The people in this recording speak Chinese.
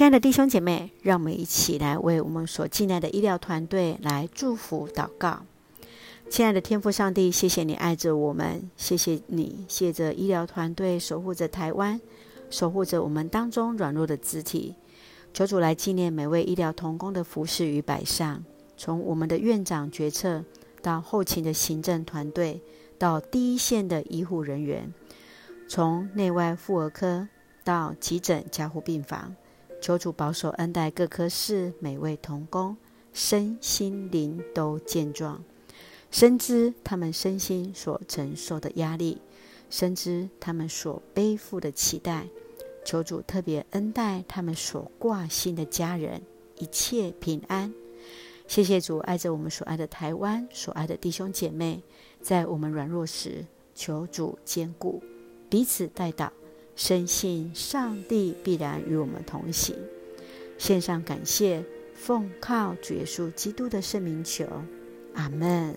亲爱的弟兄姐妹，让我们一起来为我们所敬爱的医疗团队来祝福祷告。亲爱的天父上帝，谢谢你爱着我们，谢谢你借着医疗团队守护着台湾，守护着我们当中软弱的肢体。求主来纪念每位医疗同工的服事与摆上，从我们的院长决策到后勤的行政团队，到第一线的医护人员，从内外妇儿科到急诊加护病房。求主保守恩待各科室每位同工，身心灵都健壮，深知他们身心所承受的压力，深知他们所背负的期待。求主特别恩待他们所挂心的家人，一切平安。谢谢主爱着我们所爱的台湾，所爱的弟兄姐妹，在我们软弱时，求主坚固，彼此代祷。深信上帝必然与我们同行，献上感谢，奉靠主耶稣基督的圣名求，阿门。